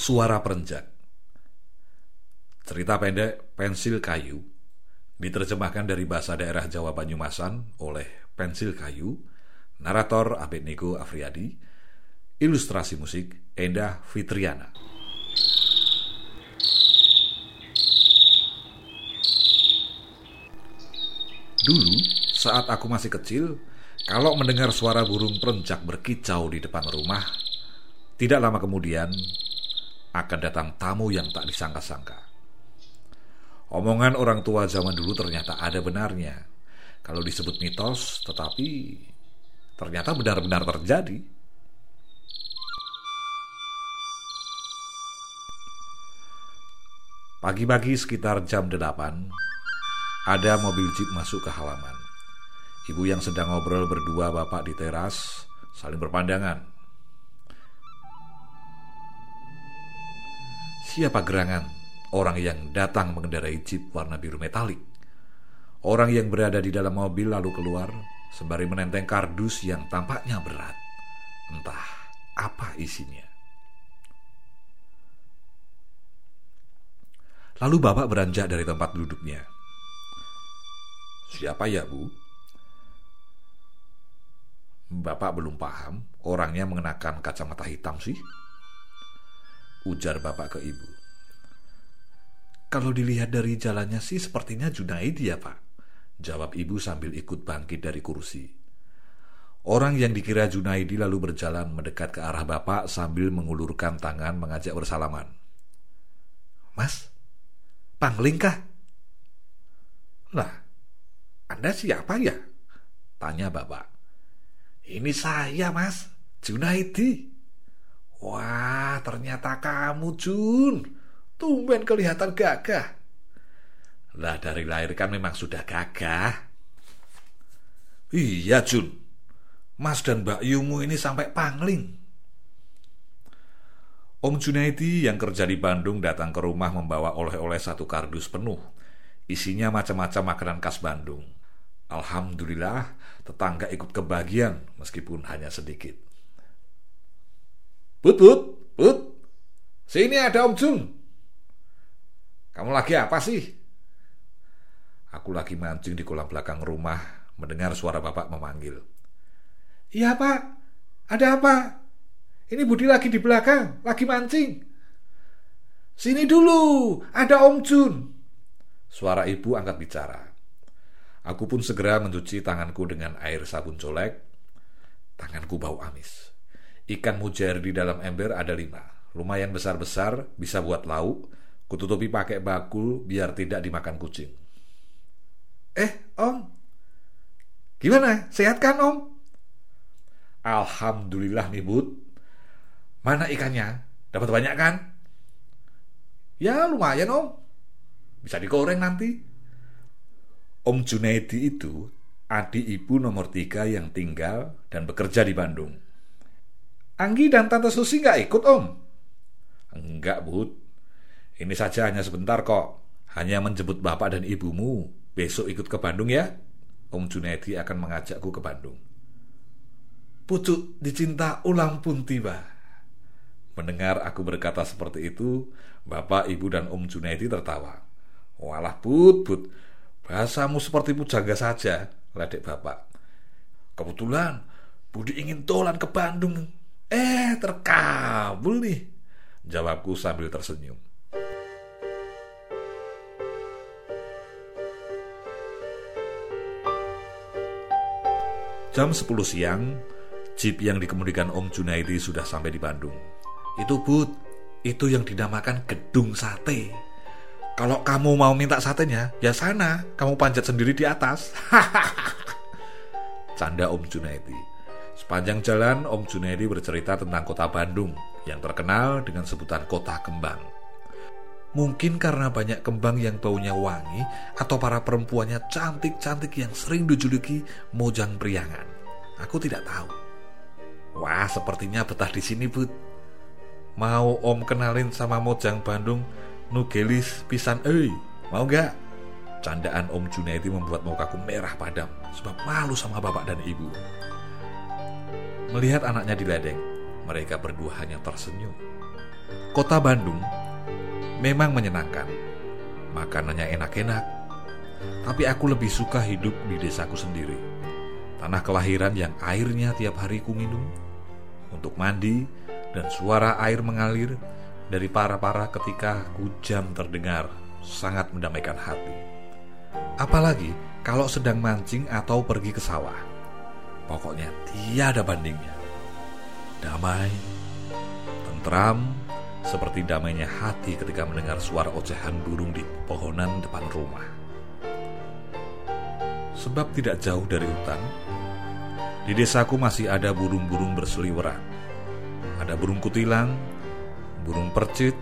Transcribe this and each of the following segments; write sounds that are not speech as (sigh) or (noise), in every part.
Suara Perenjak. Cerita pendek Pensil Kayu. Diterjemahkan dari bahasa daerah Jawa Banyumasan oleh Pensil Kayu, narator Abednego Afriadi, ilustrasi musik Endah Fitriana. Dulu, saat aku masih kecil, kalau mendengar suara burung perenjak berkicau di depan rumah, tidak lama kemudian akan datang tamu yang tak disangka-sangka. Omongan orang tua zaman dulu ternyata ada benarnya. Kalau disebut mitos, tetapi ternyata benar-benar terjadi. Pagi-pagi sekitar jam 8, ada mobil jeep masuk ke halaman. Ibu yang sedang ngobrol berdua bapak di teras saling berpandangan. Siapa gerangan orang yang datang mengendarai jeep warna biru metalik? Orang yang berada di dalam mobil lalu keluar sembari menenteng kardus yang tampaknya berat. Entah apa isinya. Lalu bapak beranjak dari tempat duduknya. Siapa ya bu? Bapak belum paham orangnya mengenakan kacamata hitam sih. Ujar bapak ke ibu. Kalau dilihat dari jalannya sih sepertinya Junaidi ya pak. Jawab ibu sambil ikut bangkit dari kursi. Orang yang dikira Junaidi lalu berjalan mendekat ke arah bapak sambil mengulurkan tangan mengajak bersalaman. Mas, pangling kah? Lah, anda siapa ya? Tanya bapak. Ini saya mas, Junaidi. Wah, ternyata kamu Jun. Tumben kelihatan gagah. Lah dari lahir kan memang sudah gagah. Iya Jun. Mas dan Mbak Yumu ini sampai pangling. Om Junaidi yang kerja di Bandung datang ke rumah membawa oleh-oleh satu kardus penuh. Isinya macam-macam makanan khas Bandung. Alhamdulillah, tetangga ikut kebagian meskipun hanya sedikit. Put, put, put. Sini ada Om Jun. Kamu lagi apa sih? Aku lagi mancing di kolam belakang rumah, mendengar suara bapak memanggil. Iya pak, ada apa? Ini Budi lagi di belakang, lagi mancing. Sini dulu, ada Om Jun. Suara ibu angkat bicara. Aku pun segera mencuci tanganku dengan air sabun colek. Tanganku bau amis. Ikan mujair di dalam ember ada lima. Lumayan besar-besar, bisa buat lauk. Kututupi pakai bakul biar tidak dimakan kucing. Eh, Om. Gimana? Sehat kan, Om? Alhamdulillah nih, Bud. Mana ikannya? Dapat banyak kan? Ya, lumayan, Om. Bisa digoreng nanti. Om Junaidi itu adik ibu nomor tiga yang tinggal dan bekerja di Bandung. Anggi dan Tante Susi nggak ikut om? Enggak bud, ini saja hanya sebentar kok. Hanya menjemput bapak dan ibumu. Besok ikut ke Bandung ya. Om Junaidi akan mengajakku ke Bandung. Pucuk dicinta ulang pun tiba. Mendengar aku berkata seperti itu, bapak, ibu, dan Om Junaidi tertawa. Walah put, put, Bahasamu seperti pujangga saja, ledek bapak. Kebetulan Budi ingin tolan ke Bandung. Eh, terkabul nih. Jawabku sambil tersenyum. Jam 10 siang, jeep yang dikemudikan Om Junaidi sudah sampai di Bandung. Itu Bud, itu yang dinamakan gedung sate. Kalau kamu mau minta satenya, ya sana, kamu panjat sendiri di atas. (laughs) Canda Om Junaidi. Sepanjang jalan, Om Junaidi bercerita tentang kota Bandung yang terkenal dengan sebutan kota kembang. Mungkin karena banyak kembang yang baunya wangi atau para perempuannya cantik-cantik yang sering dijuluki Mojang Priangan. Aku tidak tahu. Wah, sepertinya betah di sini, Bud. Mau Om kenalin sama Mojang Bandung Nugelis pisan eh mau gak? Candaan Om Junaidi membuat mukaku merah padam sebab malu sama bapak dan ibu. Melihat anaknya diledeng, mereka berdua hanya tersenyum. Kota Bandung memang menyenangkan, makanannya enak-enak, tapi aku lebih suka hidup di desaku sendiri. Tanah kelahiran yang airnya tiap hari ku minum untuk mandi dan suara air mengalir dari para-para ketika hujan terdengar sangat mendamaikan hati. Apalagi kalau sedang mancing atau pergi ke sawah. Pokoknya tiada bandingnya. Damai, tentram, seperti damainya hati ketika mendengar suara ocehan burung di pohonan depan rumah. Sebab tidak jauh dari hutan, di desaku masih ada burung-burung berseliweran. Ada burung kutilang, burung percit,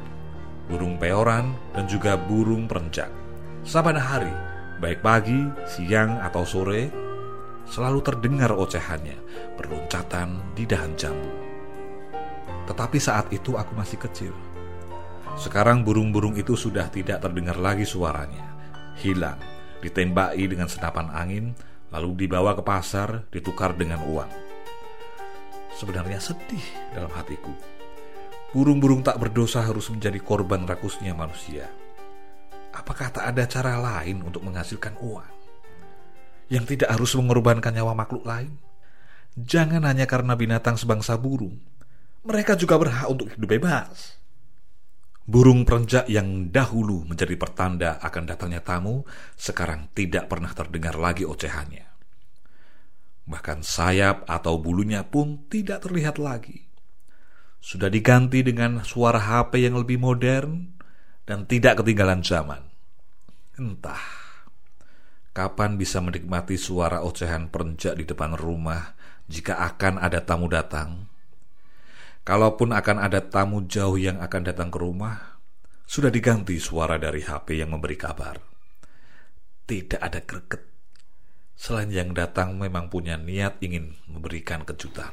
burung peoran, dan juga burung perencak. Saban hari, baik pagi, siang, atau sore, selalu terdengar ocehannya berloncatan di dahan jambu. Tetapi saat itu aku masih kecil. Sekarang burung-burung itu sudah tidak terdengar lagi suaranya. Hilang, ditembaki dengan senapan angin, lalu dibawa ke pasar, ditukar dengan uang. Sebenarnya sedih dalam hatiku. Burung-burung tak berdosa harus menjadi korban rakusnya manusia. Apakah tak ada cara lain untuk menghasilkan uang? Yang tidak harus mengorbankan nyawa makhluk lain? Jangan hanya karena binatang sebangsa burung. Mereka juga berhak untuk hidup bebas. Burung perenjak yang dahulu menjadi pertanda akan datangnya tamu, sekarang tidak pernah terdengar lagi ocehannya. Bahkan sayap atau bulunya pun tidak terlihat lagi. Sudah diganti dengan suara HP yang lebih modern dan tidak ketinggalan zaman. Entah kapan bisa menikmati suara ocehan perenjak di depan rumah jika akan ada tamu datang Kalaupun akan ada tamu jauh yang akan datang ke rumah, sudah diganti suara dari HP yang memberi kabar. Tidak ada greget. Selain yang datang memang punya niat ingin memberikan kejutan.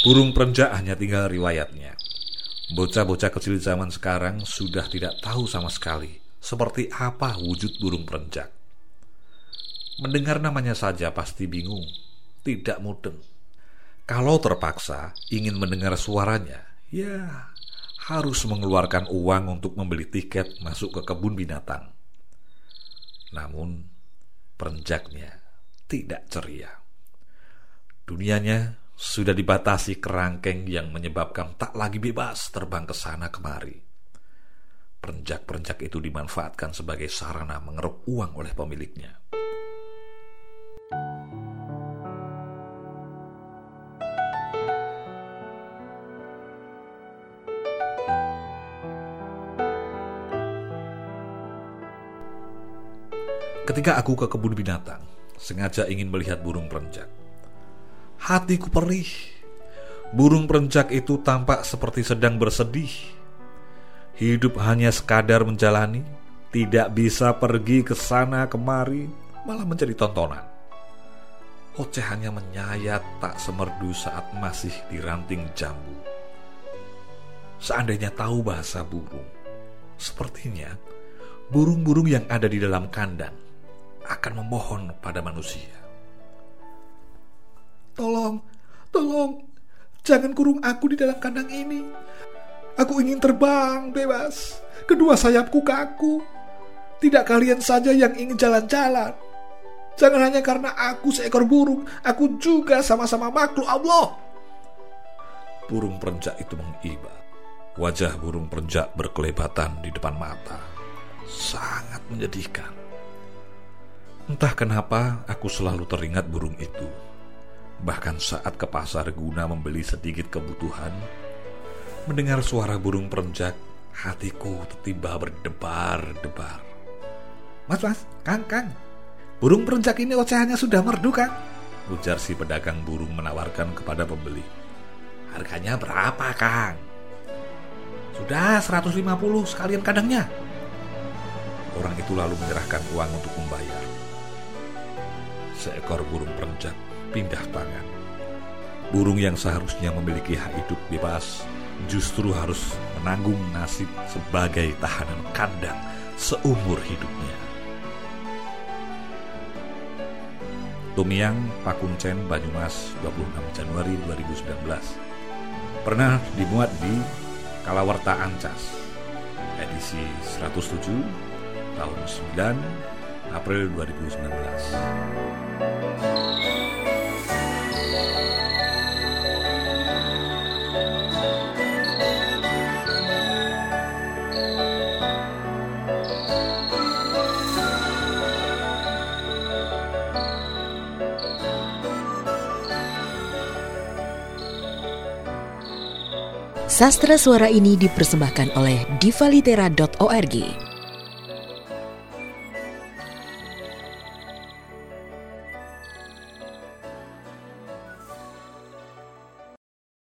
Burung perenjak hanya tinggal riwayatnya. Bocah-bocah kecil zaman sekarang sudah tidak tahu sama sekali seperti apa wujud burung perenjak. Mendengar namanya saja pasti bingung, tidak mudeng. Kalau terpaksa ingin mendengar suaranya, ya harus mengeluarkan uang untuk membeli tiket masuk ke kebun binatang. Namun, perenjaknya tidak ceria. Dunianya sudah dibatasi kerangkeng yang menyebabkan tak lagi bebas terbang ke sana kemari. Perenjak-perenjak itu dimanfaatkan sebagai sarana mengeruk uang oleh pemiliknya. Ketika aku ke kebun binatang, sengaja ingin melihat burung perenjak. Hatiku perih. Burung perenjak itu tampak seperti sedang bersedih. Hidup hanya sekadar menjalani, tidak bisa pergi ke sana kemari, malah menjadi tontonan. Ocehannya menyayat tak semerdu saat masih di ranting jambu. Seandainya tahu bahasa burung, sepertinya burung-burung yang ada di dalam kandang akan memohon pada manusia. Tolong, tolong, jangan kurung aku di dalam kandang ini. Aku ingin terbang bebas. Kedua sayapku kaku. Tidak kalian saja yang ingin jalan-jalan. Jangan hanya karena aku seekor burung, aku juga sama-sama makhluk Allah. Burung perenjak itu mengiba. Wajah burung perenjak berkelebatan di depan mata. Sangat menyedihkan. Entah kenapa aku selalu teringat burung itu. Bahkan saat ke pasar guna membeli sedikit kebutuhan, mendengar suara burung perenjak, hatiku tiba berdebar-debar. Mas, mas, kang, kang, burung perenjak ini ocehannya sudah merdu, kang. Ujar si pedagang burung menawarkan kepada pembeli. Harganya berapa, kang? Sudah 150 sekalian kandangnya. Orang itu lalu menyerahkan uang untuk membayar seekor burung perenjak pindah tangan. Burung yang seharusnya memiliki hak hidup bebas justru harus menanggung nasib sebagai tahanan kandang seumur hidupnya. Tumiang Pakuncen Banyumas 26 Januari 2019 pernah dimuat di Kalawarta Ancas edisi 107 tahun 9 April 2019 Sastra suara ini dipersembahkan oleh divalitera.org.